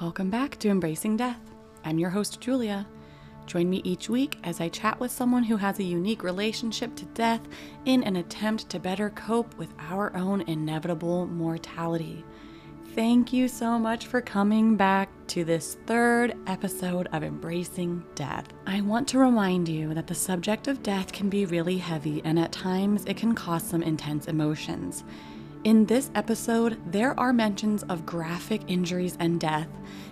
Welcome back to Embracing Death. I'm your host, Julia. Join me each week as I chat with someone who has a unique relationship to death in an attempt to better cope with our own inevitable mortality. Thank you so much for coming back to this third episode of Embracing Death. I want to remind you that the subject of death can be really heavy and at times it can cause some intense emotions. In this episode, there are mentions of graphic injuries and death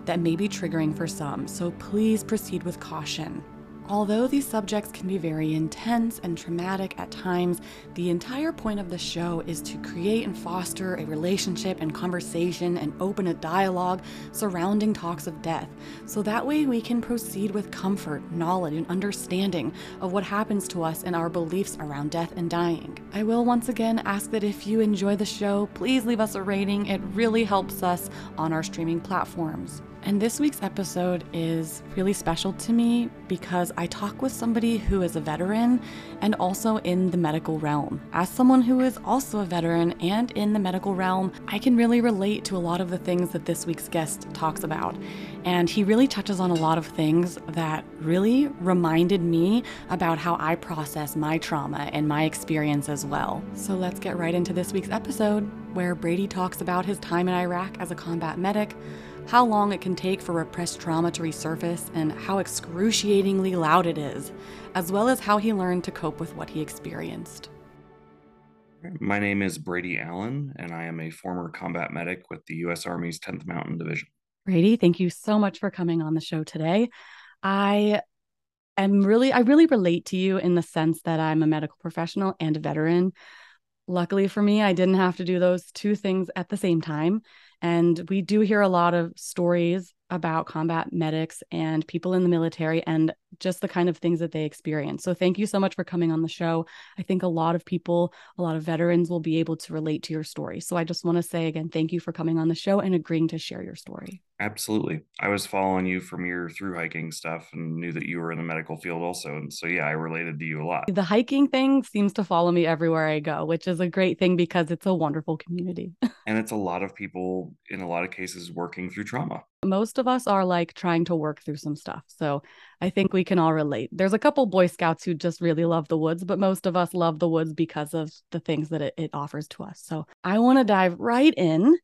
that may be triggering for some, so please proceed with caution. Although these subjects can be very intense and traumatic at times, the entire point of the show is to create and foster a relationship and conversation and open a dialogue surrounding talks of death. So that way we can proceed with comfort, knowledge, and understanding of what happens to us and our beliefs around death and dying. I will once again ask that if you enjoy the show, please leave us a rating. It really helps us on our streaming platforms. And this week's episode is really special to me because I talk with somebody who is a veteran and also in the medical realm. As someone who is also a veteran and in the medical realm, I can really relate to a lot of the things that this week's guest talks about. And he really touches on a lot of things that really reminded me about how I process my trauma and my experience as well. So let's get right into this week's episode where Brady talks about his time in Iraq as a combat medic how long it can take for repressed trauma to resurface, and how excruciatingly loud it is, as well as how he learned to cope with what he experienced. My name is Brady Allen, and I am a former combat medic with the U.S. Army's 10th Mountain Division. Brady, thank you so much for coming on the show today. I am really, I really relate to you in the sense that I'm a medical professional and a veteran. Luckily for me, I didn't have to do those two things at the same time. And we do hear a lot of stories about combat medics and people in the military and just the kind of things that they experience. So thank you so much for coming on the show. I think a lot of people, a lot of veterans will be able to relate to your story. So I just want to say again, thank you for coming on the show and agreeing to share your story. Absolutely. I was following you from your through hiking stuff and knew that you were in the medical field also. And so, yeah, I related to you a lot. The hiking thing seems to follow me everywhere I go, which is a great thing because it's a wonderful community. and it's a lot of people, in a lot of cases, working through trauma. Most of us are like trying to work through some stuff. So I think we can all relate. There's a couple Boy Scouts who just really love the woods, but most of us love the woods because of the things that it, it offers to us. So I want to dive right in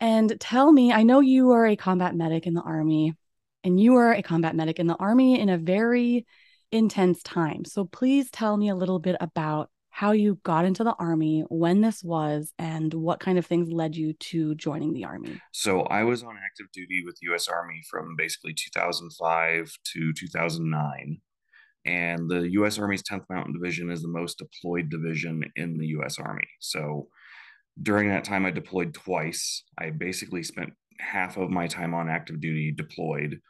and tell me I know you are a combat medic in the Army, and you were a combat medic in the Army in a very intense time. So please tell me a little bit about how you got into the Army, when this was, and what kind of things led you to joining the Army. So I was on active duty with U.S. Army from basically 2005 to 2009 and the U.S. Army's 10th Mountain Division is the most deployed division in the U.S. Army. So during that time, I deployed twice. I basically spent half of my time on active duty deployed.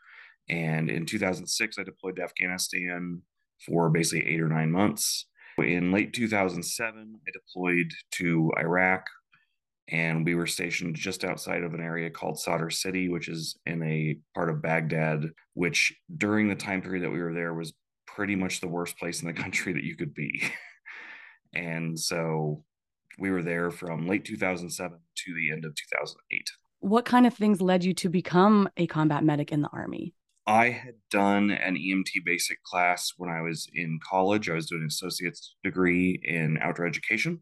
And in 2006, I deployed to Afghanistan for basically eight or nine months. In late 2007, I deployed to Iraq and we were stationed just outside of an area called Sadr City, which is in a part of Baghdad, which during the time period that we were there was pretty much the worst place in the country that you could be. and so we were there from late 2007 to the end of 2008. What kind of things led you to become a combat medic in the Army? I had done an EMT basic class when I was in college. I was doing an associate's degree in outdoor education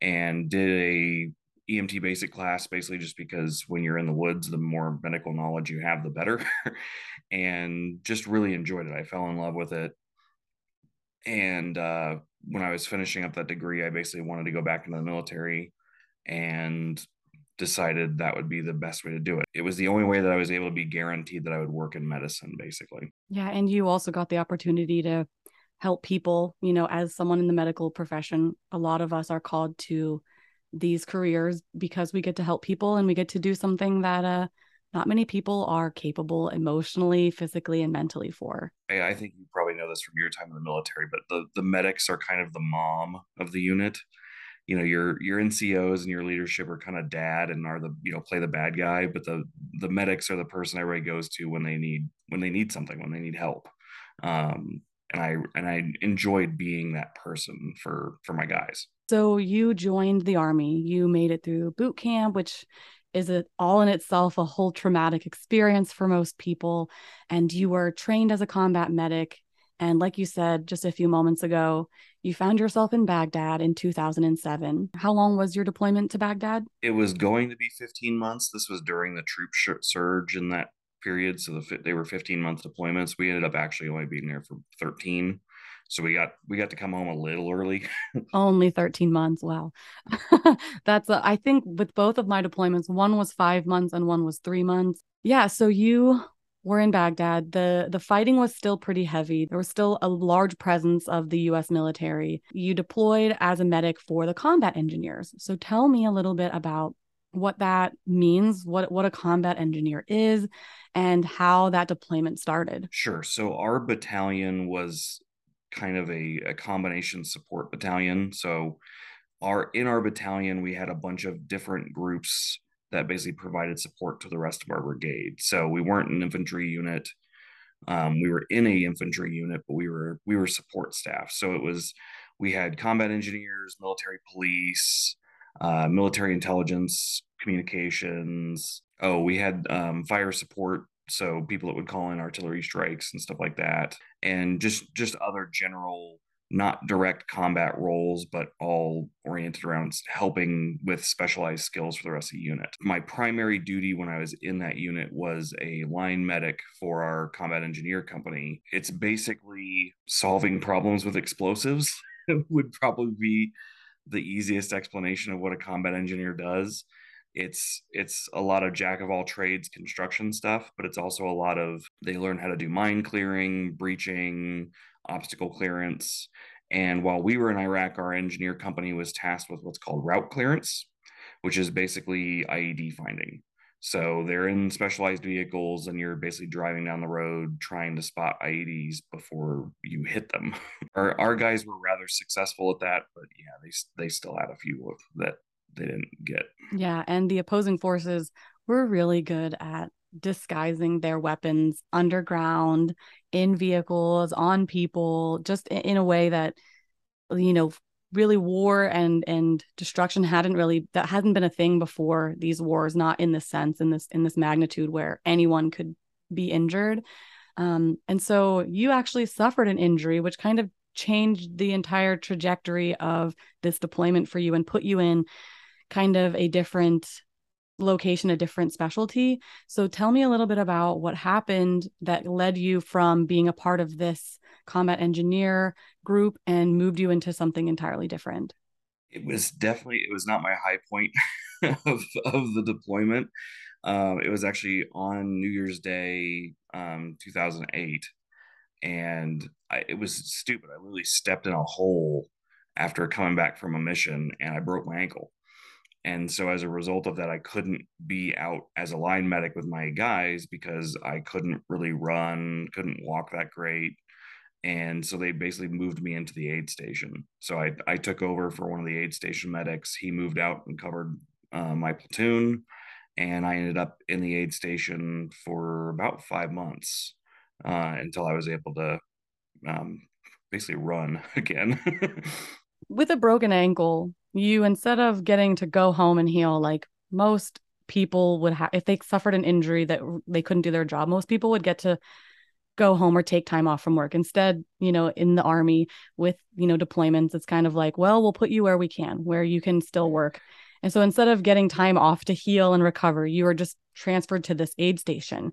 and did a EMT basic class basically just because when you're in the woods, the more medical knowledge you have, the better. and just really enjoyed it. I fell in love with it. And uh, when I was finishing up that degree, I basically wanted to go back into the military and decided that would be the best way to do it. It was the only way that I was able to be guaranteed that I would work in medicine, basically. Yeah. And you also got the opportunity to help people, you know, as someone in the medical profession, a lot of us are called to these careers because we get to help people and we get to do something that uh not many people are capable emotionally, physically, and mentally for. I think you probably know this from your time in the military, but the, the medics are kind of the mom of the unit. You know, your your NCOs and your leadership are kind of dad and are the you know play the bad guy, but the the medics are the person everybody goes to when they need when they need something when they need help. Um, and I and I enjoyed being that person for for my guys. So you joined the army. You made it through boot camp, which is it all in itself a whole traumatic experience for most people. And you were trained as a combat medic. And like you said just a few moments ago, you found yourself in Baghdad in 2007. How long was your deployment to Baghdad? It was going to be 15 months. This was during the troop surge in that period. So the, they were 15 month deployments. We ended up actually only being there for 13 so we got we got to come home a little early. Only 13 months wow. That's a, I think with both of my deployments one was 5 months and one was 3 months. Yeah so you were in Baghdad. The the fighting was still pretty heavy. There was still a large presence of the US military. You deployed as a medic for the combat engineers. So tell me a little bit about what that means, what what a combat engineer is, and how that deployment started. Sure. So our battalion was kind of a, a combination support battalion. So our in our battalion, we had a bunch of different groups that basically provided support to the rest of our brigade. So we weren't an infantry unit. Um, we were in a infantry unit, but we were we were support staff. So it was we had combat engineers, military police, uh, military intelligence, communications. Oh, we had um, fire support so people that would call in artillery strikes and stuff like that and just just other general not direct combat roles but all oriented around helping with specialized skills for the rest of the unit. My primary duty when i was in that unit was a line medic for our combat engineer company. It's basically solving problems with explosives would probably be the easiest explanation of what a combat engineer does it's it's a lot of jack of all trades construction stuff but it's also a lot of they learn how to do mine clearing breaching obstacle clearance. And while we were in iraq our engineer company was tasked with what's called route clearance which is basically ied finding. So they're in specialized vehicles and you're basically driving down the road trying to spot ieds before you hit them. Our, our guys were rather successful at that but yeah they, they still had a few that they didn't get. Yeah, and the opposing forces were really good at disguising their weapons underground in vehicles on people just in a way that you know really war and and destruction hadn't really that hadn't been a thing before these wars not in this sense in this in this magnitude where anyone could be injured um, and so you actually suffered an injury which kind of changed the entire trajectory of this deployment for you and put you in kind of a different location, a different specialty. So tell me a little bit about what happened that led you from being a part of this combat engineer group and moved you into something entirely different. It was definitely it was not my high point of of the deployment. Um, it was actually on New Year's Day, um, 2008, and I, it was stupid. I literally stepped in a hole after coming back from a mission, and I broke my ankle. And so as a result of that, I couldn't be out as a line medic with my guys because I couldn't really run, couldn't walk that great. And so they basically moved me into the aid station. So I, I took over for one of the aid station medics. He moved out and covered uh, my platoon. And I ended up in the aid station for about five months uh, until I was able to um, basically run again. With a broken ankle, you instead of getting to go home and heal like most people would have if they suffered an injury that they couldn't do their job most people would get to go home or take time off from work. Instead you know in the army with you know deployments it's kind of like well we'll put you where we can where you can still work. And so instead of getting time off to heal and recover you were just transferred to this aid station.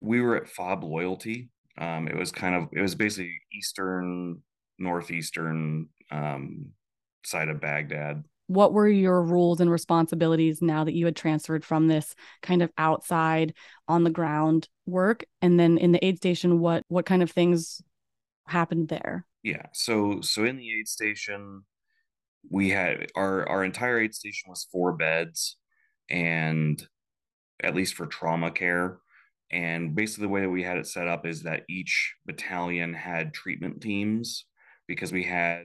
We were at fob loyalty. Um, it was kind of it was basically eastern northeastern um, side of Baghdad. What were your roles and responsibilities now that you had transferred from this kind of outside on the ground work? And then in the aid station, what what kind of things happened there? Yeah. So so in the aid station, we had our our entire aid station was four beds and at least for trauma care and basically the way that we had it set up is that each battalion had treatment teams because we had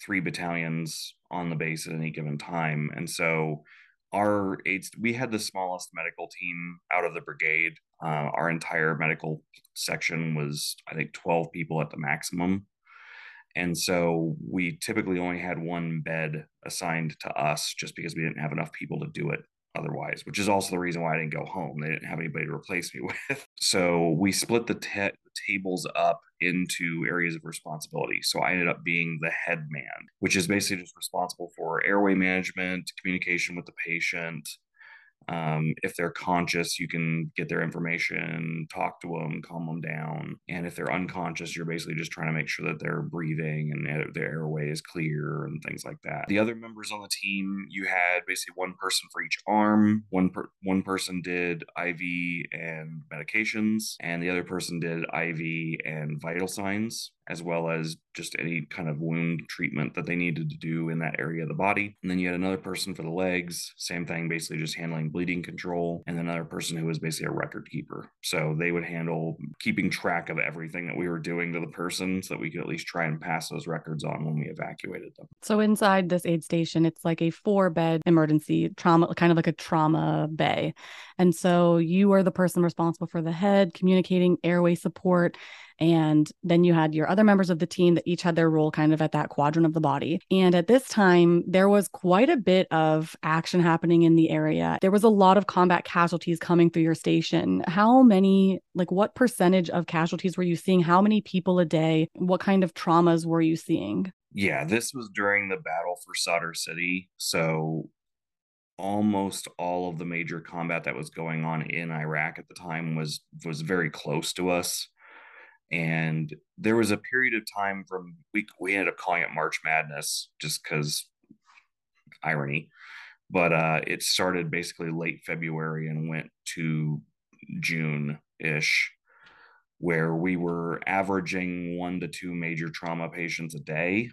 three battalions on the base at any given time. And so our aides, we had the smallest medical team out of the brigade. Uh, our entire medical section was, I think, 12 people at the maximum. And so we typically only had one bed assigned to us just because we didn't have enough people to do it otherwise, which is also the reason why I didn't go home. They didn't have anybody to replace me with. So we split the, te- tables up into areas of responsibility. So I ended up being the head man, which is basically just responsible for airway management, communication with the patient, um, if they're conscious, you can get their information, talk to them, calm them down. And if they're unconscious, you're basically just trying to make sure that they're breathing and their airway is clear and things like that. The other members on the team, you had basically one person for each arm. One per- one person did IV and medications, and the other person did IV and vital signs as well as just any kind of wound treatment that they needed to do in that area of the body. And then you had another person for the legs, same thing, basically just handling bleeding control, and another person who was basically a record keeper. So they would handle keeping track of everything that we were doing to the person so that we could at least try and pass those records on when we evacuated them. So inside this aid station, it's like a four bed emergency trauma, kind of like a trauma bay. And so you are the person responsible for the head, communicating airway support and then you had your other members of the team that each had their role kind of at that quadrant of the body. And at this time, there was quite a bit of action happening in the area. There was a lot of combat casualties coming through your station. How many, like, what percentage of casualties were you seeing? How many people a day? What kind of traumas were you seeing? Yeah, this was during the battle for Sadr City. So almost all of the major combat that was going on in Iraq at the time was was very close to us. And there was a period of time from we we ended up calling it March Madness just because irony, but uh, it started basically late February and went to June ish, where we were averaging one to two major trauma patients a day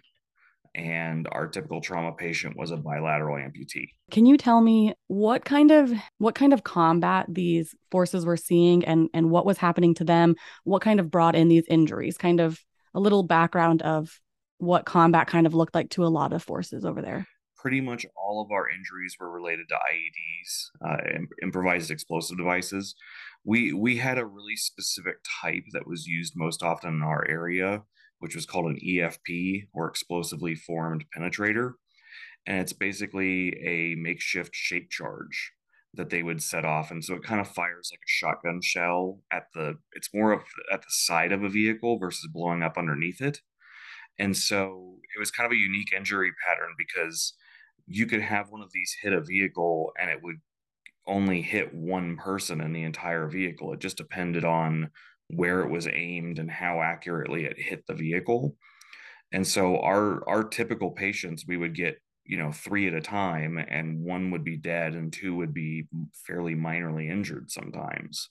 and our typical trauma patient was a bilateral amputee. Can you tell me what kind of what kind of combat these forces were seeing and and what was happening to them? What kind of brought in these injuries? Kind of a little background of what combat kind of looked like to a lot of forces over there. Pretty much all of our injuries were related to IEDs, uh, improvised explosive devices. We we had a really specific type that was used most often in our area which was called an EFP or explosively formed penetrator. And it's basically a makeshift shape charge that they would set off. And so it kind of fires like a shotgun shell at the, it's more of at the side of a vehicle versus blowing up underneath it. And so it was kind of a unique injury pattern because you could have one of these hit a vehicle and it would only hit one person in the entire vehicle. It just depended on where it was aimed and how accurately it hit the vehicle. And so our our typical patients, we would get you know three at a time, and one would be dead, and two would be fairly minorly injured sometimes.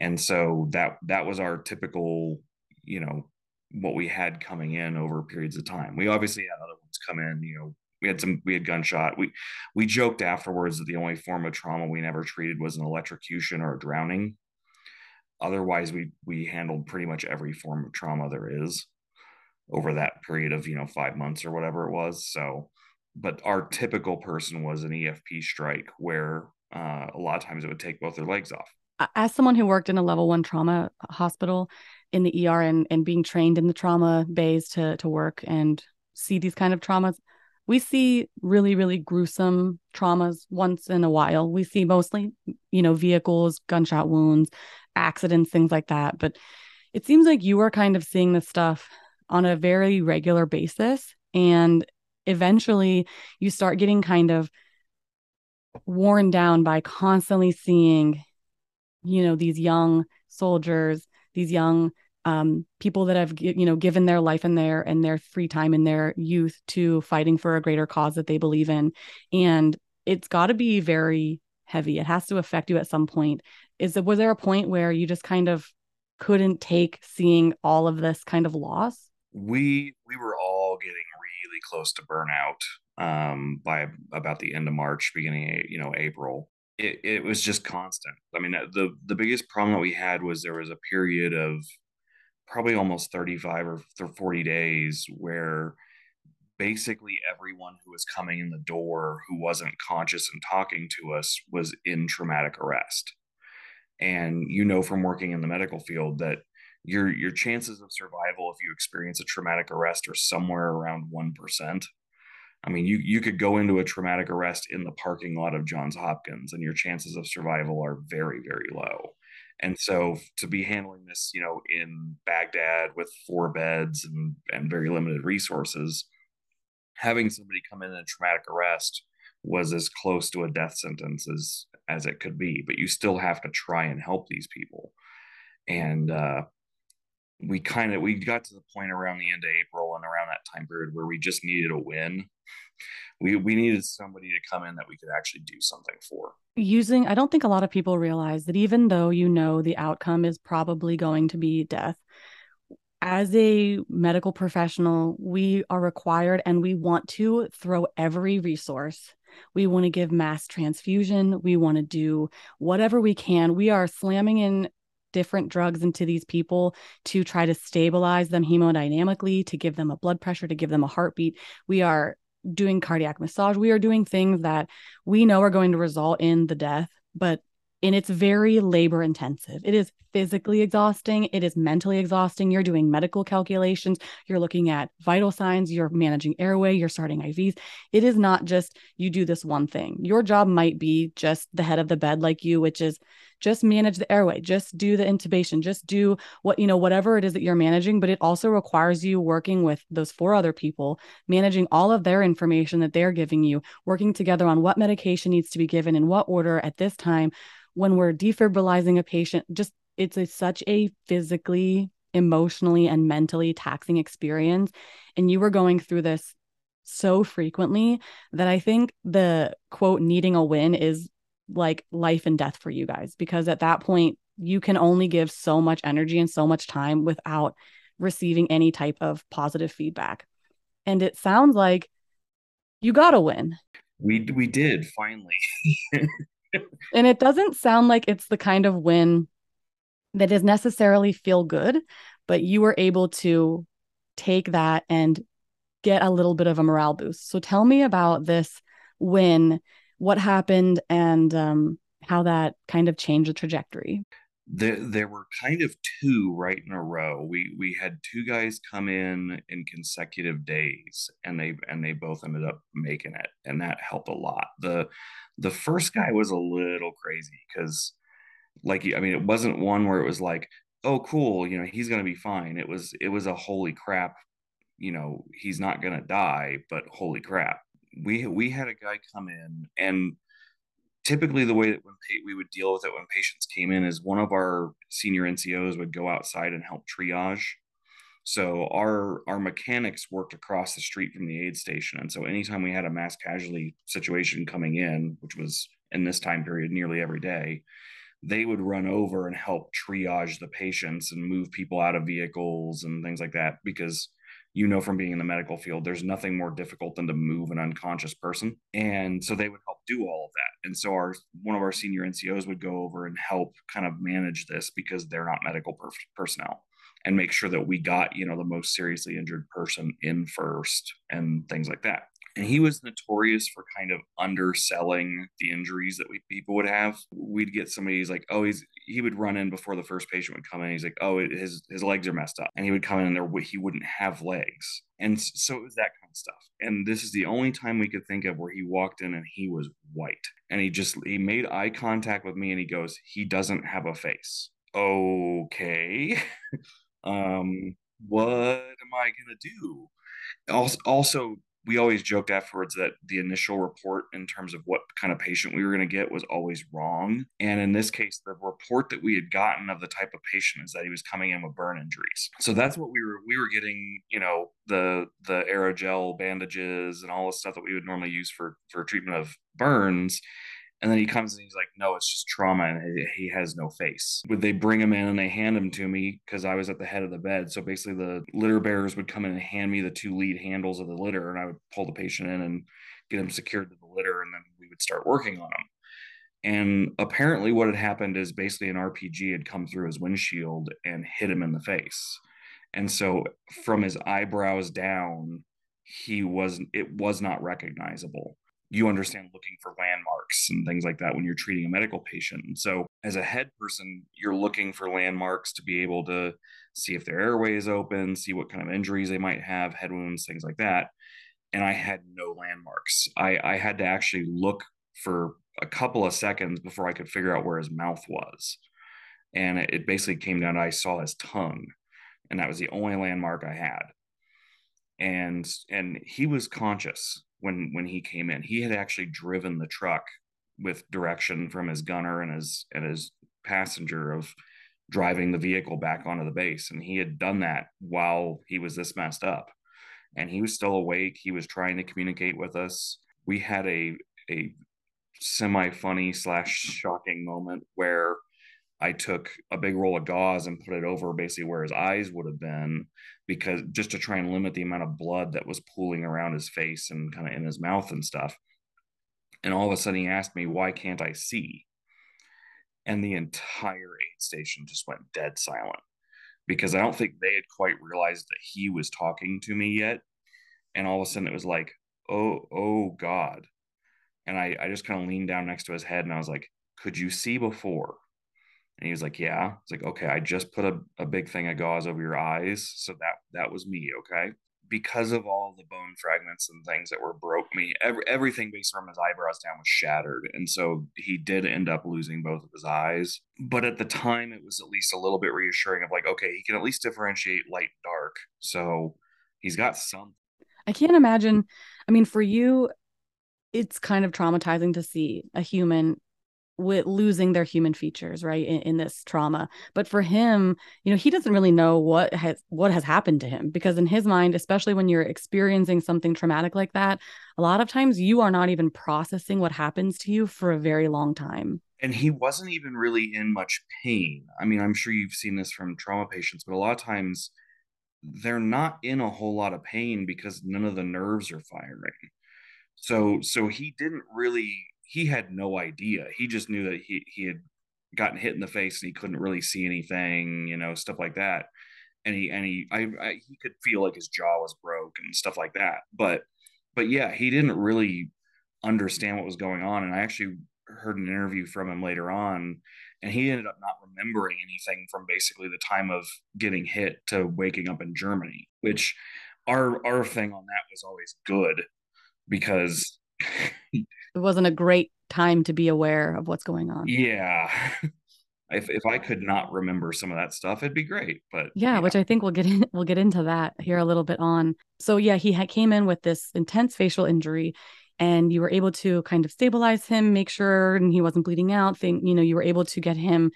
And so that that was our typical, you know, what we had coming in over periods of time. We obviously had other ones come in, you know, we had some we had gunshot we we joked afterwards that the only form of trauma we never treated was an electrocution or a drowning otherwise we we handled pretty much every form of trauma there is over that period of you know five months or whatever it was. So but our typical person was an efp strike where uh, a lot of times it would take both their legs off. As someone who worked in a level one trauma hospital in the er and, and being trained in the trauma bays to to work and see these kind of traumas we see really really gruesome traumas once in a while. We see mostly you know vehicles gunshot wounds accidents, things like that. But it seems like you are kind of seeing this stuff on a very regular basis. And eventually you start getting kind of worn down by constantly seeing, you know, these young soldiers, these young um, people that have you know given their life and their and their free time in their youth to fighting for a greater cause that they believe in and it's got to be very heavy it has to affect you at some point is it was there a point where you just kind of couldn't take seeing all of this kind of loss? We we were all getting really close to burnout um, by about the end of march beginning you know april. It, it was just constant. I mean the the biggest problem that we had was there was a period of probably almost 35 or 40 days where basically everyone who was coming in the door who wasn't conscious and talking to us was in traumatic arrest and you know from working in the medical field that your your chances of survival if you experience a traumatic arrest are somewhere around 1% I mean, you you could go into a traumatic arrest in the parking lot of Johns Hopkins, and your chances of survival are very, very low. And so to be handling this, you know, in Baghdad with four beds and, and very limited resources, having somebody come in a traumatic arrest was as close to a death sentence as as it could be. But you still have to try and help these people. And uh, we kind of we got to the point around the end of April and around that time period where we just needed a win. We we needed somebody to come in that we could actually do something for. Using I don't think a lot of people realize that even though you know the outcome is probably going to be death, as a medical professional, we are required and we want to throw every resource. We want to give mass transfusion. We want to do whatever we can. We are slamming in different drugs into these people to try to stabilize them hemodynamically, to give them a blood pressure, to give them a heartbeat. We are doing cardiac massage. We are doing things that we know are going to result in the death, but and it's very labor intensive. It is physically exhausting. It is mentally exhausting. You're doing medical calculations. You're looking at vital signs. You're managing airway. You're starting IVs. It is not just you do this one thing. Your job might be just the head of the bed, like you, which is just manage the airway, just do the intubation, just do what, you know, whatever it is that you're managing. But it also requires you working with those four other people, managing all of their information that they're giving you, working together on what medication needs to be given in what order at this time when we're defibrillizing a patient, just it's a, such a physically, emotionally, and mentally taxing experience. And you were going through this so frequently that I think the quote needing a win is like life and death for you guys because at that point you can only give so much energy and so much time without receiving any type of positive feedback. And it sounds like you got to win. We we did finally. and it doesn't sound like it's the kind of win that is necessarily feel good, but you were able to take that and get a little bit of a morale boost. So tell me about this win, what happened, and um, how that kind of changed the trajectory. There, there were kind of two right in a row. We we had two guys come in in consecutive days, and they and they both ended up making it, and that helped a lot. the The first guy was a little crazy because, like, I mean, it wasn't one where it was like, oh, cool, you know, he's gonna be fine. It was it was a holy crap, you know, he's not gonna die, but holy crap, we we had a guy come in and typically the way that when we would deal with it when patients came in is one of our senior NCOs would go outside and help triage. So our our mechanics worked across the street from the aid station, and so anytime we had a mass casualty situation coming in, which was in this time period nearly every day, they would run over and help triage the patients and move people out of vehicles and things like that because you know from being in the medical field there's nothing more difficult than to move an unconscious person. And so they would help do all of that. And so our one of our senior ncos would go over and help kind of manage this because they're not medical per- personnel and make sure that we got you know the most seriously injured person in first and things like that and he was notorious for kind of underselling the injuries that we people would have. We'd get somebody who's like, oh, he's he would run in before the first patient would come in. He's like, oh, his his legs are messed up, and he would come in and there he wouldn't have legs, and so it was that kind of stuff. And this is the only time we could think of where he walked in and he was white, and he just he made eye contact with me, and he goes, he doesn't have a face. Okay, um, what am I gonna do? Also, also we always joked afterwards that the initial report in terms of what kind of patient we were going to get was always wrong. And in this case, the report that we had gotten of the type of patient is that he was coming in with burn injuries. So that's what we were we were getting, you know, the the aerogel bandages and all the stuff that we would normally use for for treatment of burns. And then he comes and he's like, no, it's just trauma and he has no face. Would they bring him in and they hand him to me because I was at the head of the bed. So basically, the litter bearers would come in and hand me the two lead handles of the litter, and I would pull the patient in and get him secured to the litter, and then we would start working on him. And apparently, what had happened is basically an RPG had come through his windshield and hit him in the face. And so, from his eyebrows down, he was it was not recognizable you understand looking for landmarks and things like that when you're treating a medical patient. And so, as a head person, you're looking for landmarks to be able to see if their airway is open, see what kind of injuries they might have, head wounds, things like that. and I had no landmarks. I, I had to actually look for a couple of seconds before I could figure out where his mouth was. And it, basically came down to I saw his tongue, and that was the only landmark I had. And and he was conscious when when he came in. He had actually driven the truck with direction from his gunner and his and his passenger of driving the vehicle back onto the base. And he had done that while he was this messed up. And he was still awake. He was trying to communicate with us. We had a a semi funny slash shocking moment where I took a big roll of gauze and put it over basically where his eyes would have been because just to try and limit the amount of blood that was pooling around his face and kind of in his mouth and stuff. And all of a sudden he asked me, why can't I see? And the entire aid station just went dead silent because I don't think they had quite realized that he was talking to me yet. And all of a sudden it was like, oh, oh God. And I, I just kind of leaned down next to his head and I was like, could you see before? And he was like, Yeah. It's like, okay, I just put a, a big thing of gauze over your eyes. So that that was me, okay? Because of all the bone fragments and things that were broke me, every, everything based from his eyebrows down was shattered. And so he did end up losing both of his eyes. But at the time, it was at least a little bit reassuring of like, okay, he can at least differentiate light and dark. So he's got some. I can't imagine. I mean, for you, it's kind of traumatizing to see a human with losing their human features right in, in, this trauma. But for him you know he doesn't really know what has what has happened to him because in his mind especially when you're experiencing something traumatic like that a lot of times you are not even processing what happens to you for a very long time. And he wasn't even really in much pain. I mean i'm sure you've seen this from trauma patients but a lot of times they're not in a whole lot of pain because none of the nerves are firing. So so he didn't really he had no idea. He just knew that he he had gotten hit in the face and he couldn't really see anything, you know, stuff like that. And he and he I, I he could feel like his jaw was broke and stuff like that. But but yeah, he didn't really understand what was going on. And I actually heard an interview from him later on, and he ended up not remembering anything from basically the time of getting hit to waking up in Germany, which our our thing on that was always good because it wasn't a great time to be aware of what's going on. Yeah. if if I could not remember some of that stuff, it'd be great. But yeah, yeah. which I think we'll get in we'll get into that here a little bit on. So yeah, he had, came in with this intense facial injury and you were able to kind of stabilize him, make sure and he wasn't bleeding out. Think, you know, you were able to get him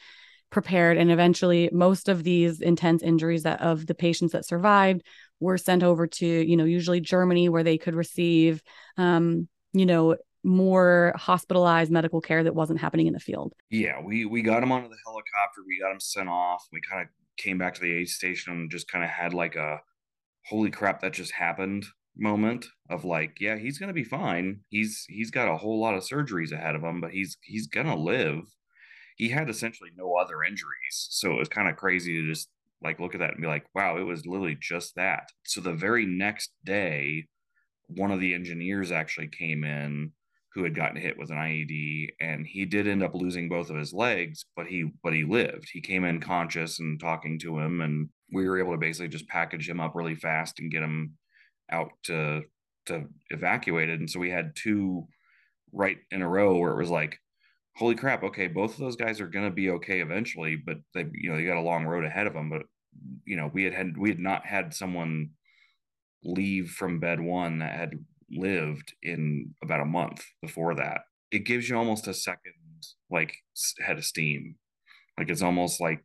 prepared and eventually most of these intense injuries that of the patients that survived were sent over to, you know, usually Germany where they could receive um, you know, more hospitalized medical care that wasn't happening in the field. Yeah, we we got him onto the helicopter, we got him sent off. We kind of came back to the aid station and just kind of had like a holy crap that just happened moment of like, yeah, he's gonna be fine. He's he's got a whole lot of surgeries ahead of him, but he's he's gonna live. He had essentially no other injuries, so it was kind of crazy to just like look at that and be like, wow, it was literally just that. So the very next day, one of the engineers actually came in who had gotten hit with an IED and he did end up losing both of his legs but he but he lived. He came in conscious and talking to him and we were able to basically just package him up really fast and get him out to to evacuated and so we had two right in a row where it was like holy crap okay both of those guys are to be okay eventually but they you know they got a long road ahead of them but you know we had had we had not had someone leave from bed one that had lived in about a month before that. It gives you almost a second like head of steam. Like it's almost like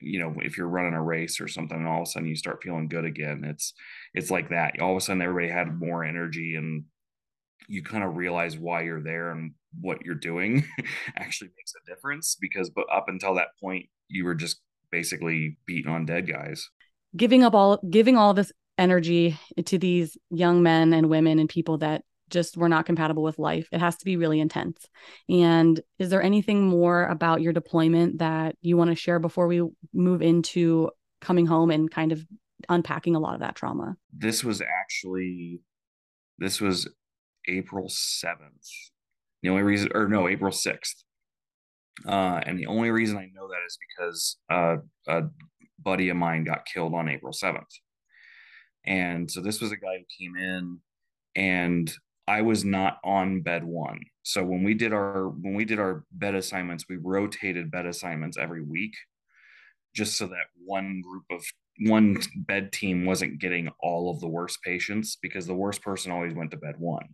you know if you're running a race or something and all of a sudden you start feeling good again it's it's like that all of a sudden everybody had more energy and you kind of realize why you're there and what you're doing actually makes a difference because but up until that point you were just basically beating on dead guys giving up all giving all this energy to these young men and women and people that just were not compatible with life. It has to be really intense. And is there anything more about your deployment that you want to share before we move into coming home and kind of unpacking a lot of that trauma? This was actually this was April 7th. The only reason or no, April 6th. Uh, and the only reason I know that is because uh, a buddy of mine got killed on April 7th. And so this was a guy who came in and I was not on bed one. So when we did our when we did our bed assignments, we rotated bed assignments every week just so that one group of one bed team wasn't getting all of the worst patients because the worst person always went to bed one.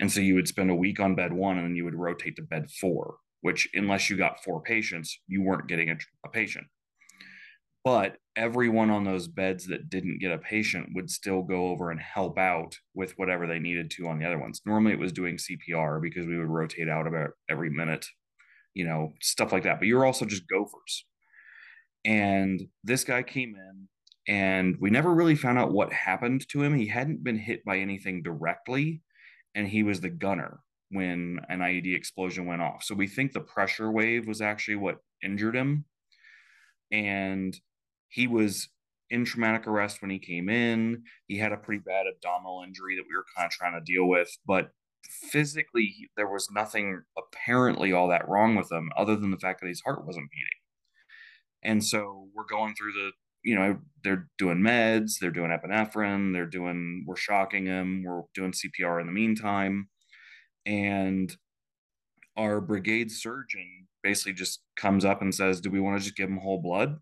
And so you would spend a week on bed one and then you would rotate to bed four, which, unless you got four patients, you weren't getting a, a patient. But everyone on those beds that didn't get a patient would still go over and help out with whatever they needed to on the other ones. Normally it was doing CPR because we would rotate out about every minute, you know, stuff like that. But you're also just gophers. And this guy came in and we never really found out what happened to him. He hadn't been hit by anything directly, and he was the gunner when an IED explosion went off. So we think the pressure wave was actually what injured him. And he was in traumatic arrest when he came in. He had a pretty bad abdominal injury that we were kind of trying to deal with, but physically, there was nothing apparently all that wrong with him other than the fact that his heart wasn't beating. And so we're going through the you know, they're doing meds, they're doing epinephrine, they're doing, we're shocking him, we're doing CPR in the meantime. And our brigade surgeon basically just comes up and says, Do we want to just give him whole blood?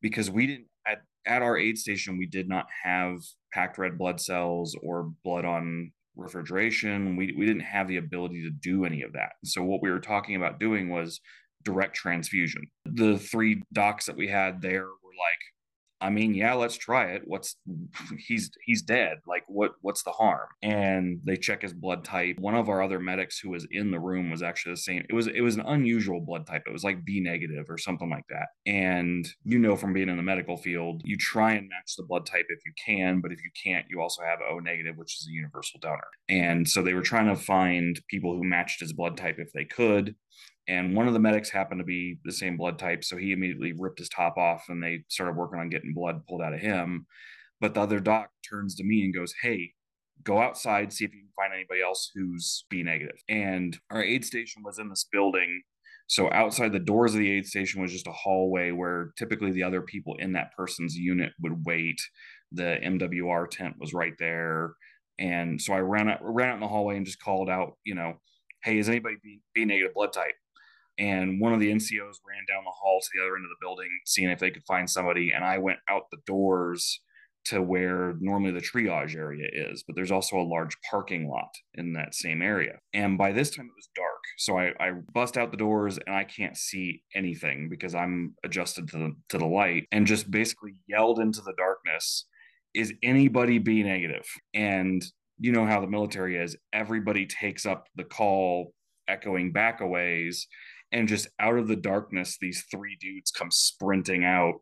Because we didn't, at, at our aid station, we did not have packed red blood cells or blood on refrigeration. We, we didn't have the ability to do any of that. So, what we were talking about doing was direct transfusion. The three docs that we had there were like, I mean, yeah, let's try it. What's he's he's dead. Like what what's the harm? And they check his blood type. One of our other medics who was in the room was actually the same. It was it was an unusual blood type. It was like B negative or something like that. And you know from being in the medical field, you try and match the blood type if you can, but if you can't, you also have O negative, which is a universal donor. And so they were trying to find people who matched his blood type if they could and one of the medics happened to be the same blood type so he immediately ripped his top off and they started working on getting blood pulled out of him. But the other doc turns to me and goes hey go outside see if you can find anybody else who's b negative. And our aid station was in this building so outside the doors of the aid station was just a hallway where typically the other people in that person's unit would wait. The mwr tent was right there. And so i ran out ran out in the hallway and just called out you know hey is anybody b, b negative blood type and one of the NCOs ran down the hall to the other end of the building, seeing if they could find somebody. And I went out the doors to where normally the triage area is, but there's also a large parking lot in that same area. And by this time it was dark. So I, I bust out the doors and I can't see anything because I'm adjusted to the, to the light and just basically yelled into the darkness, is anybody B negative? And you know how the military is. Everybody takes up the call echoing back a ways and just out of the darkness these three dudes come sprinting out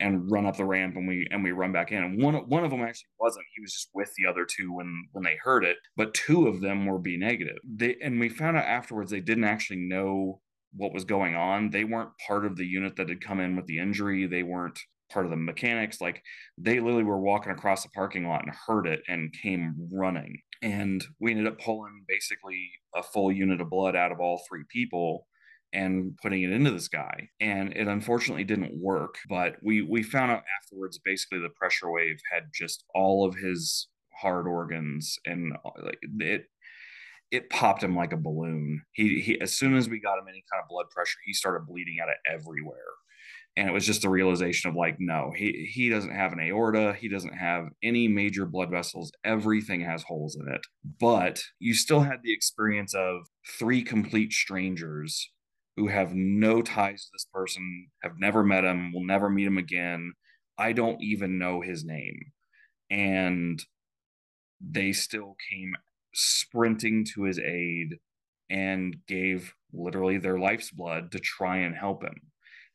and run up the ramp and we and we run back in. And one one of them actually wasn't. He was just with the other two when when they heard it but two of them were b negative. They and we found out afterwards they didn't actually know what was going on. They weren't part of the unit that had come in with the injury. They weren't part of the mechanics. Like they literally were walking across the parking lot and heard it and came running. And we ended up pulling basically a full unit of blood out of all three people and putting it into this guy and it unfortunately didn't work but we we found out afterwards basically the pressure wave had just all of his hard organs and uh, like it it popped him like a balloon. He, he as soon as we got him any kind of blood pressure he started bleeding out of everywhere. And it was just the realization of like no he he doesn't have an aorta. He doesn't have any major blood vessels. Everything has holes in it. But you still had the experience of three complete strangers who have no ties to this person, have never met him, will never meet him again. I don't even know his name. And they still came sprinting to his aid and gave literally their life's blood to try and help him.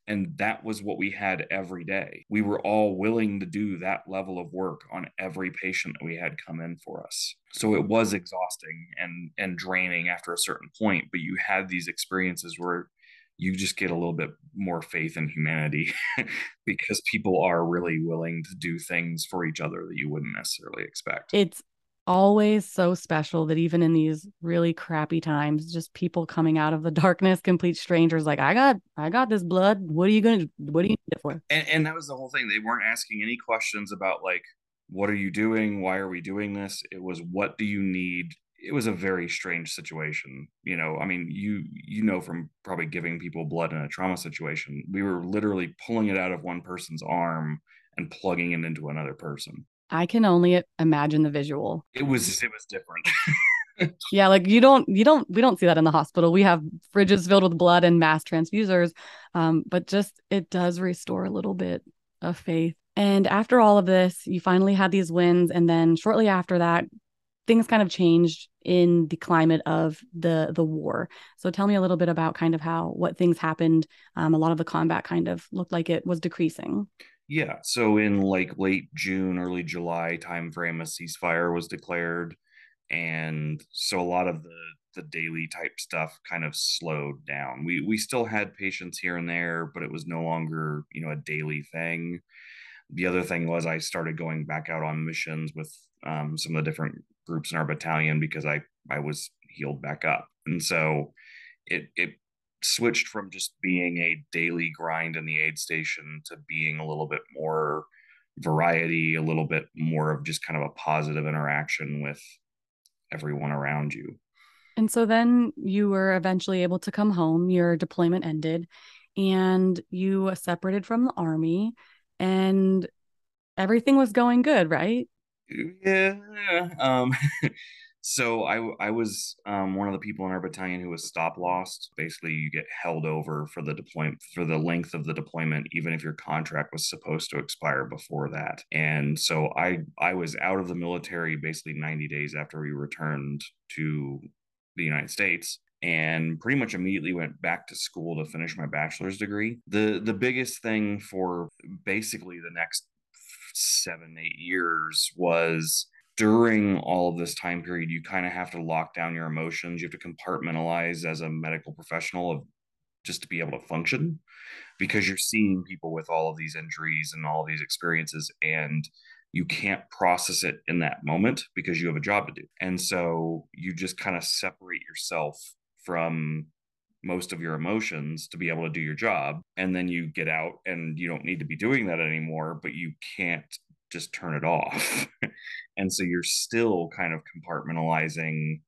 And that was what we had every day. We were all willing to do that level of work on every patient that we had come in for us. So it was exhausting and and draining after a certain point, but you had these experiences where you just get a little bit more faith in humanity because people are really willing to do things for each other that you wouldn't necessarily expect. It's always so special that even in these really crappy times just people coming out of the darkness complete strangers like i got i got this blood what are you gonna what do you need it for and, and that was the whole thing they weren't asking any questions about like what are you doing? Why are we doing this? It was, what do you need? It was a very strange situation. You know, I mean, you you know from probably giving people blood in a trauma situation, we were literally pulling it out of one person's arm and plugging it into another person. I can only imagine the visual. It was it was different. yeah, like you don't you don't we don't see that in the hospital. We have fridges filled with blood and mass transfusers, um, but just it does restore a little bit of faith. And after all of this, you finally had these wins, and then shortly after that, things kind of changed in the climate of the the war. So tell me a little bit about kind of how what things happened. Um, a lot of the combat kind of looked like it was decreasing. Yeah. So in like late June, early July timeframe, a ceasefire was declared and so a lot of the the daily type stuff kind of slowed down. We we still had patients here and there, but it was no longer you know a daily thing. The other thing was I started going back out on missions with um, some of the different groups in our battalion because I I was healed back up, and so it it switched from just being a daily grind in the aid station to being a little bit more variety, a little bit more of just kind of a positive interaction with everyone around you. And so then you were eventually able to come home, your deployment ended, and you separated from the army, and everything was going good, right? Yeah. Um, so I I was um, one of the people in our battalion who was stop lost. Basically, you get held over for the deployment for the length of the deployment, even if your contract was supposed to expire before that. And so I I was out of the military basically 90 days after we returned to the United States and pretty much immediately went back to school to finish my bachelor's degree. The the biggest thing for basically the next seven, eight years was during all of this time period, you kind of have to lock down your emotions. You have to compartmentalize as a medical professional of just to be able to function because you're seeing people with all of these injuries and all of these experiences and you can't process it in that moment because you have a job to do. And so you just kind of separate yourself from most of your emotions to be able to do your job. And then you get out and you don't need to be doing that anymore, but you can't just turn it off. and so you're still kind of compartmentalizing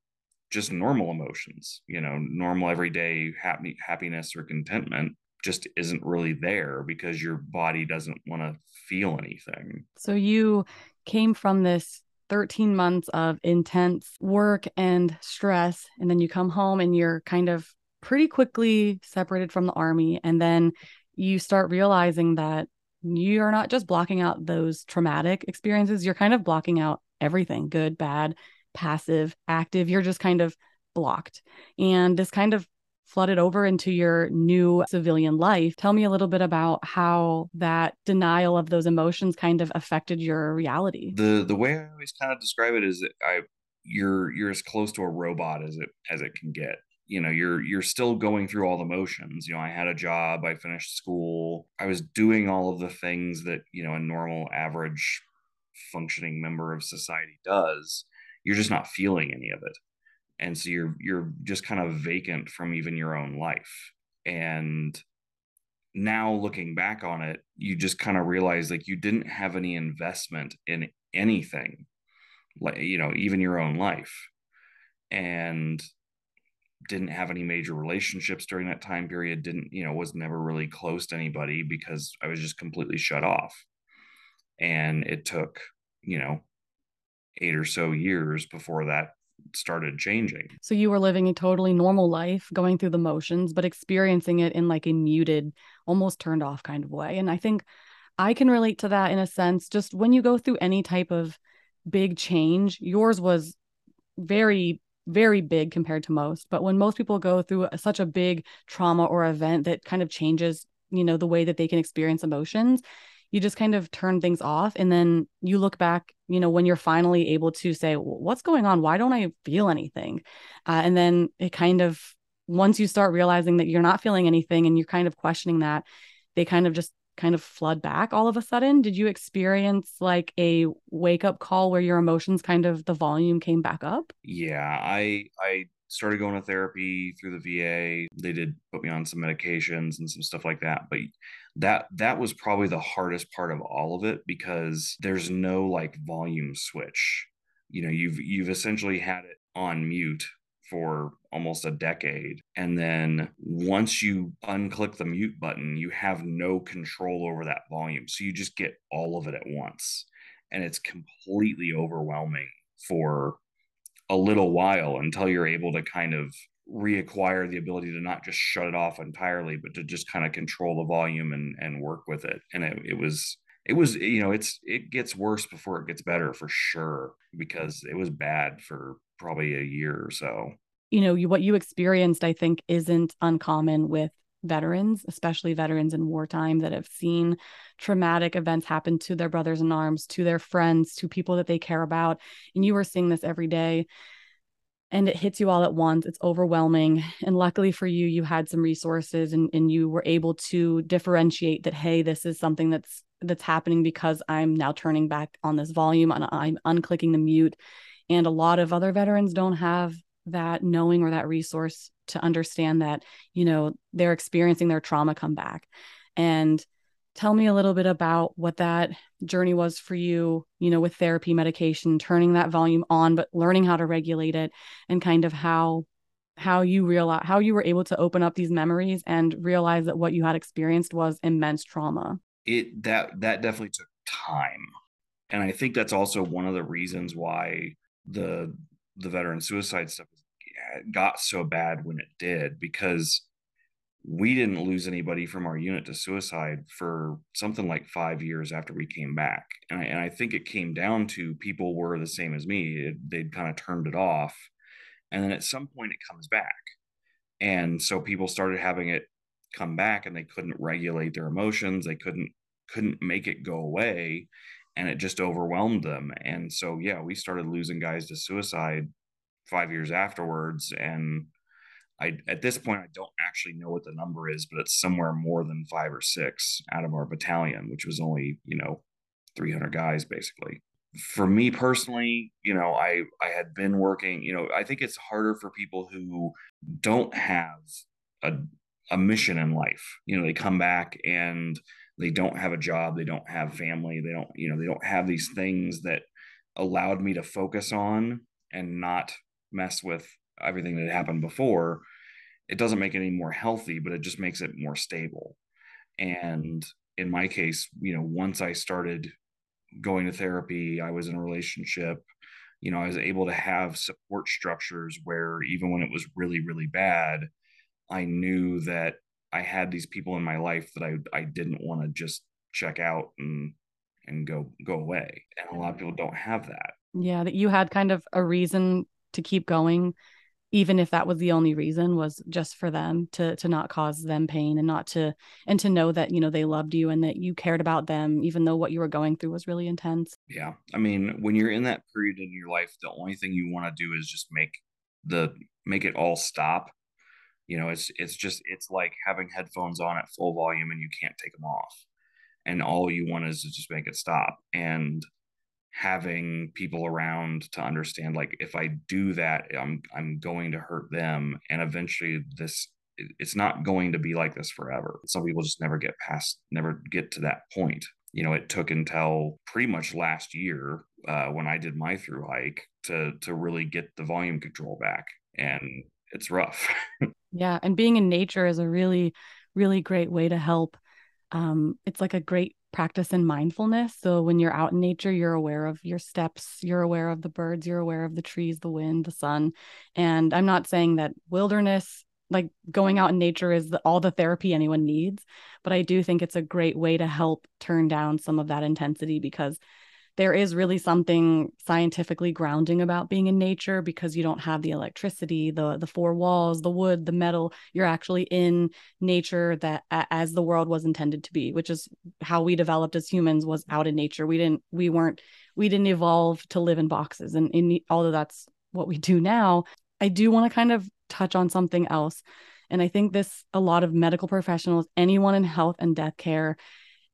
just normal emotions, you know, normal everyday happy, happiness or contentment just isn't really there because your body doesn't want to feel anything. So you came from this 13 months of intense work and stress and then you come home and you're kind of pretty quickly separated from the army and then you start realizing that you're not just blocking out those traumatic experiences, you're kind of blocking out everything good, bad, passive, active. You're just kind of blocked. And this kind of flooded over into your new civilian life. Tell me a little bit about how that denial of those emotions kind of affected your reality. The the way I always kind of describe it is that I you're you're as close to a robot as it as it can get you know you're you're still going through all the motions you know i had a job i finished school i was doing all of the things that you know a normal average functioning member of society does you're just not feeling any of it. And so you're you're just kind of vacant from even your own life. And now looking back on it you just kind of realize like you didn't have any investment in anything like you know even your own life. And didn't have any major relationships during that time period didn't you know was never really close to anybody because i was just completely shut off. And it took you know eight or so years before that started changing. So you were living a totally normal life going through the motions but experiencing it in like a muted almost turned off kind of way. And i think i can relate to that in a sense just when you go through any type of big change yours was very very big compared to most. But when most people go through such a big trauma or event that kind of changes, you know, the way that they can experience emotions, you just kind of turn things off. And then you look back, you know, when you're finally able to say, what's going on? Why don't I feel anything? Uh, and then it kind of, once you start realizing that you're not feeling anything and you're kind of questioning that, they kind of just kind of flood back all of a sudden? Did you experience like a wake up call where your emotions kind of the volume came back up? Yeah, I I started going to therapy through the VA. They did put me on some medications and some stuff like that. But that that was probably the hardest part of all of it because there's no like volume switch. You know, you've you've essentially had it on mute for almost a decade. And then once you unclick the mute button, you have no control over that volume. So you just get all of it at once. And it's completely overwhelming for a little while until you're able to kind of reacquire the ability to not just shut it off entirely, but to just kind of control the volume and, and work with it. And it, it was, it was, you know, it's, it gets worse before it gets better for sure, because it was bad for probably a year or so. You know, you, what you experienced, I think, isn't uncommon with veterans, especially veterans in wartime that have seen traumatic events happen to their brothers in arms, to their friends, to people that they care about. And you are seeing this every day. And it hits you all at once. It's overwhelming. And luckily for you, you had some resources and, and you were able to differentiate that, hey, this is something that's that's happening because I'm now turning back on this volume and I'm unclicking the mute. And a lot of other veterans don't have that knowing or that resource to understand that you know they're experiencing their trauma come back. And tell me a little bit about what that journey was for you you know with therapy medication turning that volume on but learning how to regulate it and kind of how how you realize how you were able to open up these memories and realize that what you had experienced was immense trauma. It that that definitely took time. And i think that's also one of the reasons why the the veteran suicide stuff got so bad when it did because we didn't lose anybody from our unit to suicide for something like five years after we came back. And I, and I think it came down to people were the same as me. It, they'd kind of turned it off. And then at some point it comes back. And so people started having it come back and they couldn't regulate their emotions. They couldn't, couldn't make it go away. And it just overwhelmed them. And so, yeah, we started losing guys to suicide five years afterwards. And I, at this point, I don't actually know what the number is, but it's somewhere more than five or six out of our battalion, which was only, you know, 300 guys basically. For me personally, you know, I, I had been working, you know, I think it's harder for people who don't have a, a mission in life. You know, they come back and they don't have a job, they don't have family, they don't, you know, they don't have these things that allowed me to focus on and not mess with everything that happened before, it doesn't make it any more healthy, but it just makes it more stable. And in my case, you know, once I started going to therapy, I was in a relationship, you know, I was able to have support structures where even when it was really, really bad, I knew that I had these people in my life that I I didn't want to just check out and and go go away. And a lot of people don't have that. Yeah, that you had kind of a reason to keep going even if that was the only reason was just for them to to not cause them pain and not to and to know that you know they loved you and that you cared about them even though what you were going through was really intense. Yeah. I mean when you're in that period in your life the only thing you want to do is just make the make it all stop. You know it's it's just it's like having headphones on at full volume and you can't take them off. And all you want is to just make it stop. And having people around to understand like if i do that i'm i'm going to hurt them and eventually this it's not going to be like this forever. Some people just never get past never get to that point. You know it took until pretty much last year uh, when i did my through hike to to really get the volume control back and it's rough. Yeah and being in nature is a really really great way to help. Um, it's like a great practice in mindfulness. So when you're out in nature, you're aware of your steps, you're aware of the birds, you're aware of the trees, the wind, the sun. And I'm not saying that wilderness, like going out in nature, is the, all the therapy anyone needs, but I do think it's a great way to help turn down some of that intensity because there is really something scientifically grounding about being in nature because you don't have the electricity the the four walls the wood the metal. You're actually in nature that as the world was intended to be which is how we developed as humans was out in nature. We didn't we weren't we didn't evolve to live in boxes and in although that's what we do now i do want to kind of touch on something else. And i think this a lot of medical professionals anyone in health and death care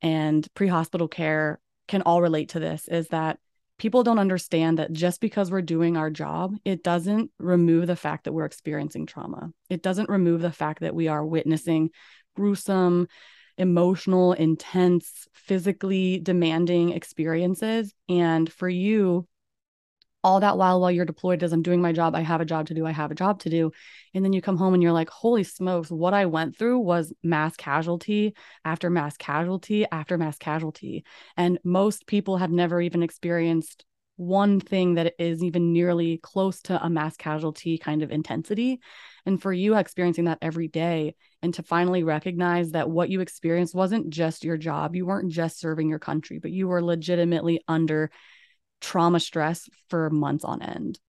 and pre-hospital care can all relate to this is that people don't understand that just because we're doing our job, it doesn't remove the fact that we're experiencing trauma. It doesn't remove the fact that we are witnessing gruesome, emotional, intense, physically demanding experiences. And for you, all that while while you're deployed as I'm doing my job, I have a job to do, I have a job to do. And then you come home and you're like, holy smokes, what I went through was mass casualty after mass casualty after mass casualty. And most people have never even experienced one thing that is even nearly close to a mass casualty kind of intensity. And for you experiencing that every day and to finally recognize that what you experienced wasn't just your job, you weren't just serving your country, but you were legitimately under trauma stress for months on end.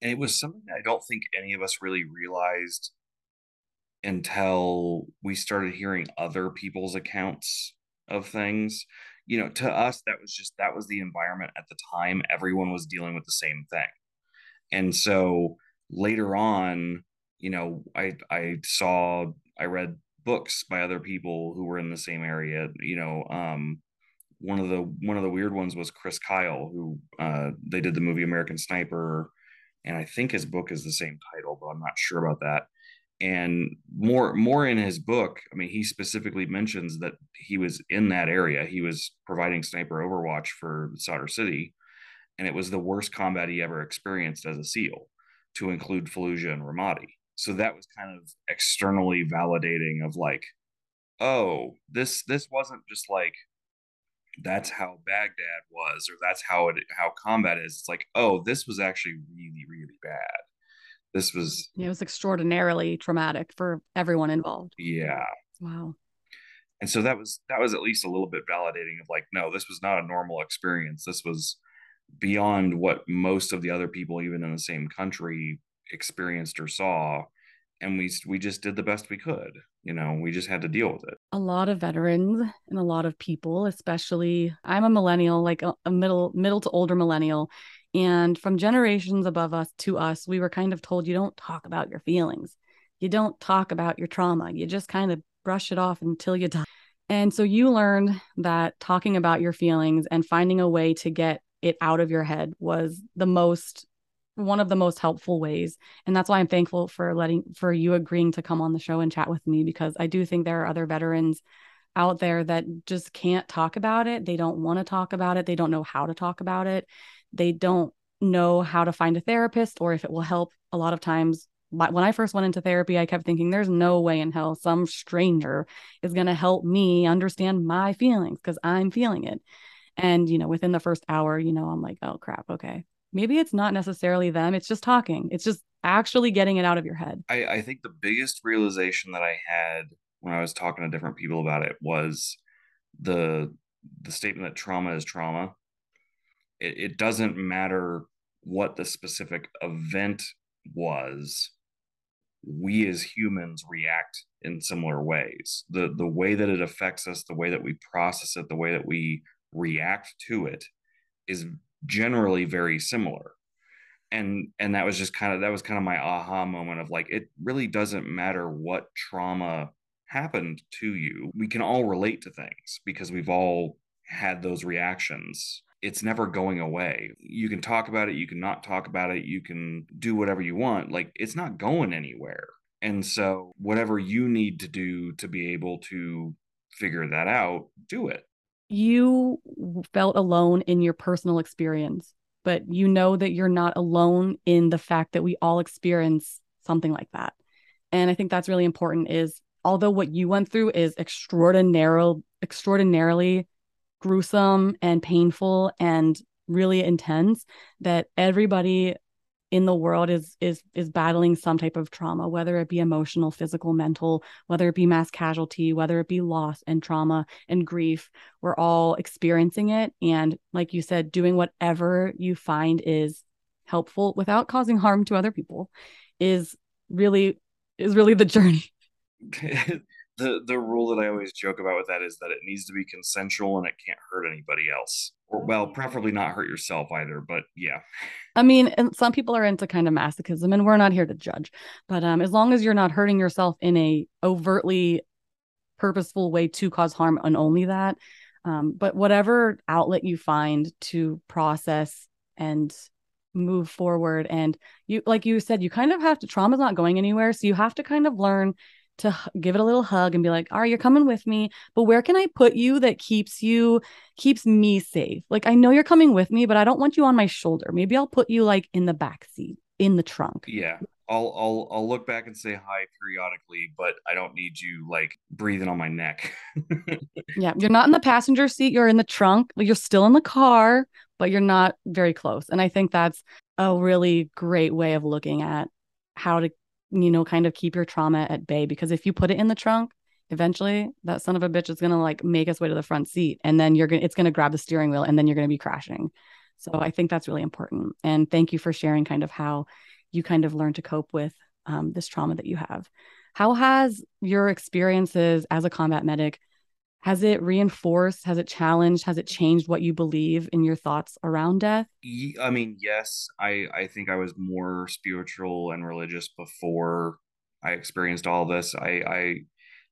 And it was something I don't think any of us really realized until we started hearing other people's accounts of things. You know, to us, that was just that was the environment at the time. Everyone was dealing with the same thing. And so later on, you know, I I saw I read books by other people who were in the same area, you know, um, one of the one of the weird ones was Chris Kyle, who uh, they did the movie American Sniper, and I think his book is the same title, but I'm not sure about that. And more more in his book, I mean, he specifically mentions that he was in that area. He was providing sniper overwatch for Sadr City, and it was the worst combat he ever experienced as a SEAL, to include Fallujah and Ramadi. So that was kind of externally validating of like, oh, this this wasn't just like that's how Baghdad was, or that's how it how combat is. It's like, oh, this was actually really, really bad. This was it was extraordinarily traumatic for everyone involved. Yeah. Wow. And so that was that was at least a little bit validating of like, no, this was not a normal experience. This was beyond what most of the other people, even in the same country, experienced or saw and we we just did the best we could you know we just had to deal with it. A lot of veterans and a lot of people especially i'm a millennial like a, a middle middle to older millennial and from generations above us to us we were kind of told you don't talk about your feelings. You don't talk about your trauma. You just kind of brush it off until you die. And so you learned that talking about your feelings and finding a way to get it out of your head was the most one of the most helpful ways and that's why i'm thankful for letting for you agreeing to come on the show and chat with me because i do think there are other veterans out there that just can't talk about it. They don't want to talk about it. They don't know how to talk about it. They don't know how to find a therapist or if it will help. A lot of times when i first went into therapy i kept thinking there's no way in hell some stranger is going to help me understand my feelings because i'm feeling it. And you know within the first hour you know i'm like oh crap okay maybe it's not necessarily them it's just talking it's just actually getting it out of your head. I, I think the biggest realization that i had when i was talking to different people about it was the the statement that trauma is trauma. It, it doesn't matter what the specific event was we as humans react in similar ways. The the way that it affects us the way that we process it the way that we react to it is generally very similar. And and that was just kind of that was kind of my aha moment of like it really doesn't matter what trauma happened to you we can all relate to things because we've all had those reactions. It's never going away. You can talk about it you can not talk about it you can do whatever you want like it's not going anywhere. And so whatever you need to do to be able to figure that out do it you felt alone in your personal experience, but you know that you're not alone in the fact that we all experience something like that. And I think that's really important is although what you went through is extraordinarily extraordinarily gruesome and painful and really intense that everybody in the world is is is battling some type of trauma whether it be emotional physical mental whether it be mass casualty whether it be loss and trauma and grief we're all experiencing it. And like you said doing whatever you find is helpful without causing harm to other people is really is really the journey the the rule that I always joke about with that is that it needs to be consensual and it can't hurt anybody else. Or well, preferably not hurt yourself either, but yeah. I mean, and some people are into kind of masochism and we're not here to judge. But um as long as you're not hurting yourself in a overtly purposeful way to cause harm and only that, Um, but whatever outlet you find to process and move forward and you like you said you kind of have to trauma's not going anywhere so you have to kind of learn to give it a little hug and be like all right you're coming with me but where can i put you that keeps you keeps me safe like i know you're coming with me but i don't want you on my shoulder maybe i'll put you like in the back seat in the trunk yeah I'll I'll I'll look back and say hi periodically, but I don't need you like breathing on my neck. yeah, you're not in the passenger seat, you're in the trunk. You're still in the car, but you're not very close. And I think that's a really great way of looking at how to, you know, kind of keep your trauma at bay. Because if you put it in the trunk, eventually that son of a bitch is going to like make its way to the front seat and then you're going to, it's going to grab the steering wheel and then you're going to be crashing. So I think that's really important. And thank you for sharing kind of how you kind of learn to cope with um, this trauma that you have. How has your experiences as a combat medic has it reinforced has it challenged has it changed what you believe in your thoughts around death i mean yes i i think i was more spiritual and religious before i experienced all this i i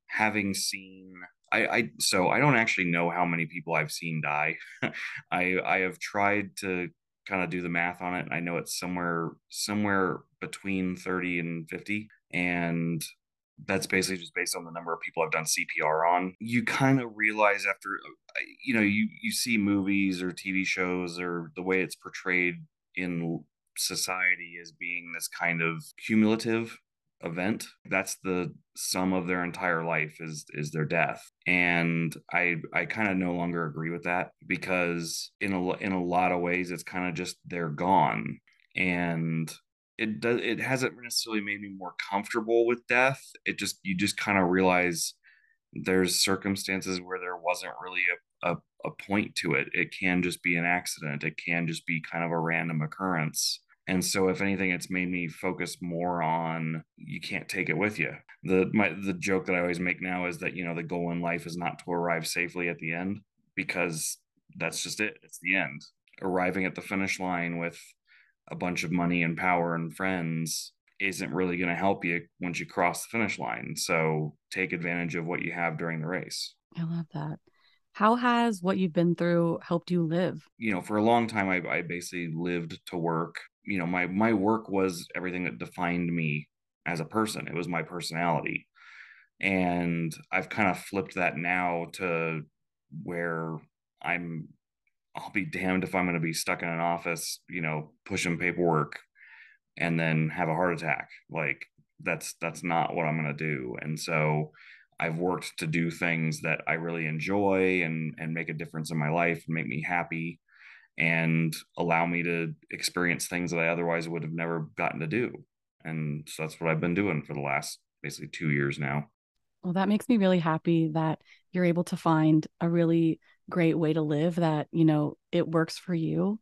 having seen I, I so I don't actually know how many people I've seen die. I I have tried to kind of do the math on it. I know it's somewhere somewhere between 30 and 50. And that's basically just based on the number of people I've done CPR on. You kind of realize after, uh, you know, you you see movies or TV shows or the way it's portrayed in society as being this kind of cumulative event that's the sum of their entire life is is their death and i i kind of no longer agree with that because in a in a lot of ways it's kind of just they're gone and it does it hasn't necessarily made me more comfortable with death. It just you just kind of realize there's circumstances where there wasn't really a, a, a point to it. It can just be an accident. It can just be kind of a random occurrence. And so if anything it's made me focus more on you can't take it with you. The my the joke that i always make now is that you know the goal in life is not to arrive safely at the end because that's just it. It's the end. Arriving at the finish line with a bunch of money and power and friends isn't really going to help you once you cross the finish line. So take advantage of what you have during the race. I love that. How has what you've been through helped you live? You know, for a long time, I, I basically lived to work. You know, my my work was everything that defined me as a person. It was my personality, and I've kind of flipped that now to where I'm I'll be damned if I'm going to be stuck in an office, you know, pushing paperwork and then have a heart attack. Like that's that's not what I'm going to do. And so I've worked to do things that I really enjoy and and make a difference in my life and make me happy and allow me to experience things that I otherwise would have never gotten to do. And so that's what I've been doing for the last basically 2 years now. Well, that makes me really happy that you're able to find a really great way to live that, you know, it works for you.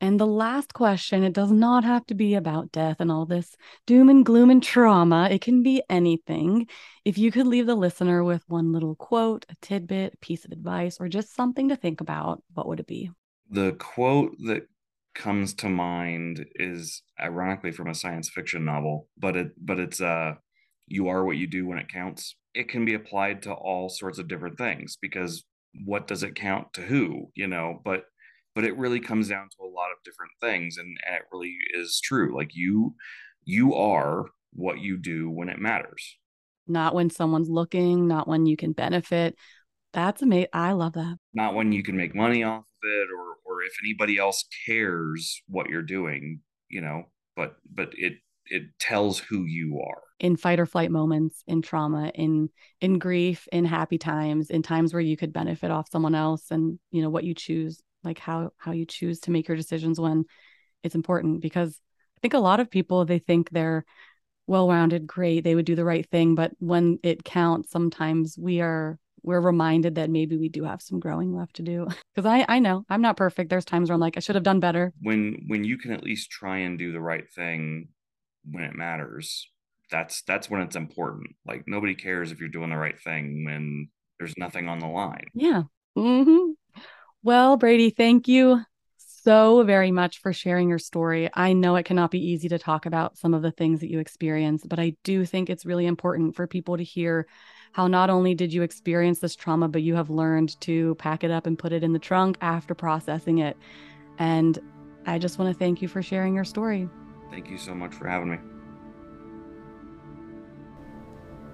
And the last question, it does not have to be about death and all this doom and gloom and trauma. It can be anything. If you could leave the listener with one little quote, a tidbit, a piece of advice, or just something to think about, what would it be? The quote that comes to mind is ironically from a science fiction novel, but it but it's uh you are what you do when it counts. It can be applied to all sorts of different things because what does it count to who, you know, but but it really comes down to a lot of different things and, and it really is true. Like you you are what you do when it matters. Not when someone's looking, not when you can benefit. That's amazing. I love that. Not when you can make money off of it or or if anybody else cares what you're doing, you know, but but it it tells who you are. In fight or flight moments in trauma in in grief in happy times in times where you could benefit off someone else and you know what you choose like how how you choose to make your decisions when it's important. Because i think a lot of people they think they're well-rounded great they would do the right thing but when it counts sometimes we are we're reminded that maybe we do have some growing left to do. Because i i know i'm not perfect. There's times where i'm like i should have done better. When when you can at least try and do the right thing when it matters that's that's when it's important like nobody cares if you're doing the right thing when there's nothing on the line yeah mm-hmm. well brady thank you so very much for sharing your story i know it cannot be easy to talk about some of the things that you experienced but i do think it's really important for people to hear how not only did you experience this trauma, but you have learned to pack it up and put it in the trunk after processing it. And I just want to thank you for sharing your story. Thank you so much for having me.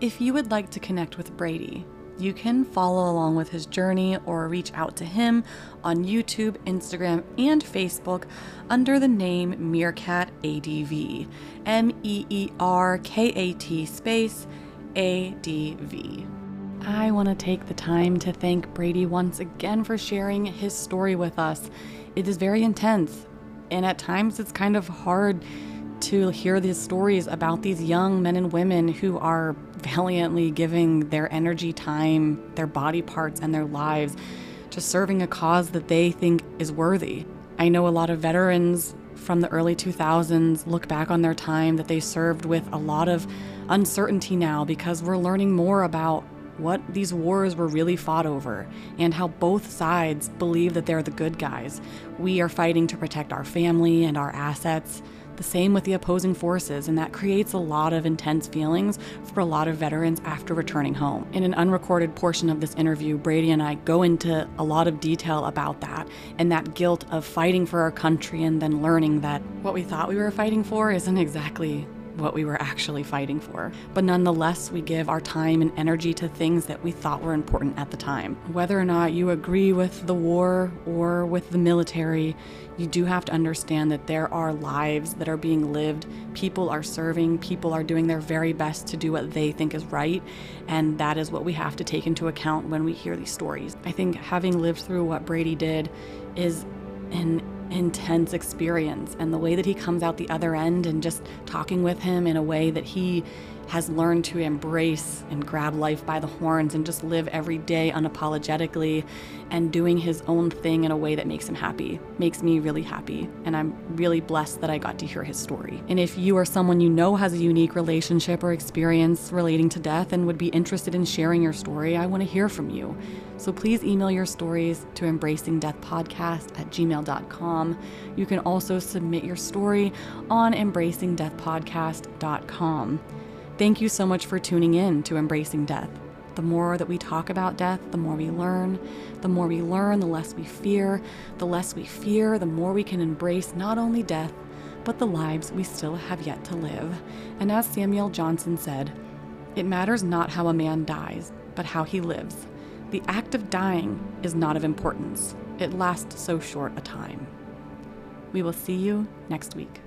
If you would like to connect with Brady, you can follow along with his journey or reach out to him on YouTube, Instagram, and Facebook under the name Meerkat ADV. M E E R K A T space A D V. I want to take the time to thank Brady once again for sharing his story with us. It is very intense, and at times it's kind of hard to hear these stories about these young men and women who are valiantly giving their energy, time, their body parts, and their lives to serving a cause that they think is worthy. I know a lot of veterans from the early 2000s look back on their time that they served with a lot of uncertainty now because we're learning more about what these wars were really fought over and how both sides believe that they're the good guys. We are fighting to protect our family and our assets. The same with the opposing forces, and that creates a lot of intense feelings for a lot of veterans after returning home. In an unrecorded portion of this interview, Brady and I go into a lot of detail about that and that guilt of fighting for our country and then learning that what we thought we were fighting for isn't exactly what we were actually fighting for. But nonetheless, we give our time and energy to things that we thought were important at the time. Whether or not you agree with the war or with the military, you do have to understand that there are lives that are being lived. People are serving, people are doing their very best to do what they think is right. And that is what we have to take into account when we hear these stories. I think having lived through what Brady did is an intense experience and the way that he comes out the other end and just talking with him in a way that he has learned to embrace and grab life by the horns and just live every day unapologetically and doing his own thing in a way that makes him happy. Makes me really happy. And I'm really blessed that I got to hear his story. And if you or someone you know has a unique relationship or experience relating to death and would be interested in sharing your story, I want to hear from you. So please email your stories to embracingdeathpodcast at gmail.com. You can also submit your story on embracingdeathpodcast.com. Thank you so much for tuning in to Embracing Death. The more that we talk about death, the more we learn. The more we learn, the less we fear. The less we fear, the more we can embrace not only death, but the lives we still have yet to live. And as Samuel Johnson said, it matters not how a man dies, but how he lives. The act of dying is not of importance, it lasts so short a time. We will see you next week.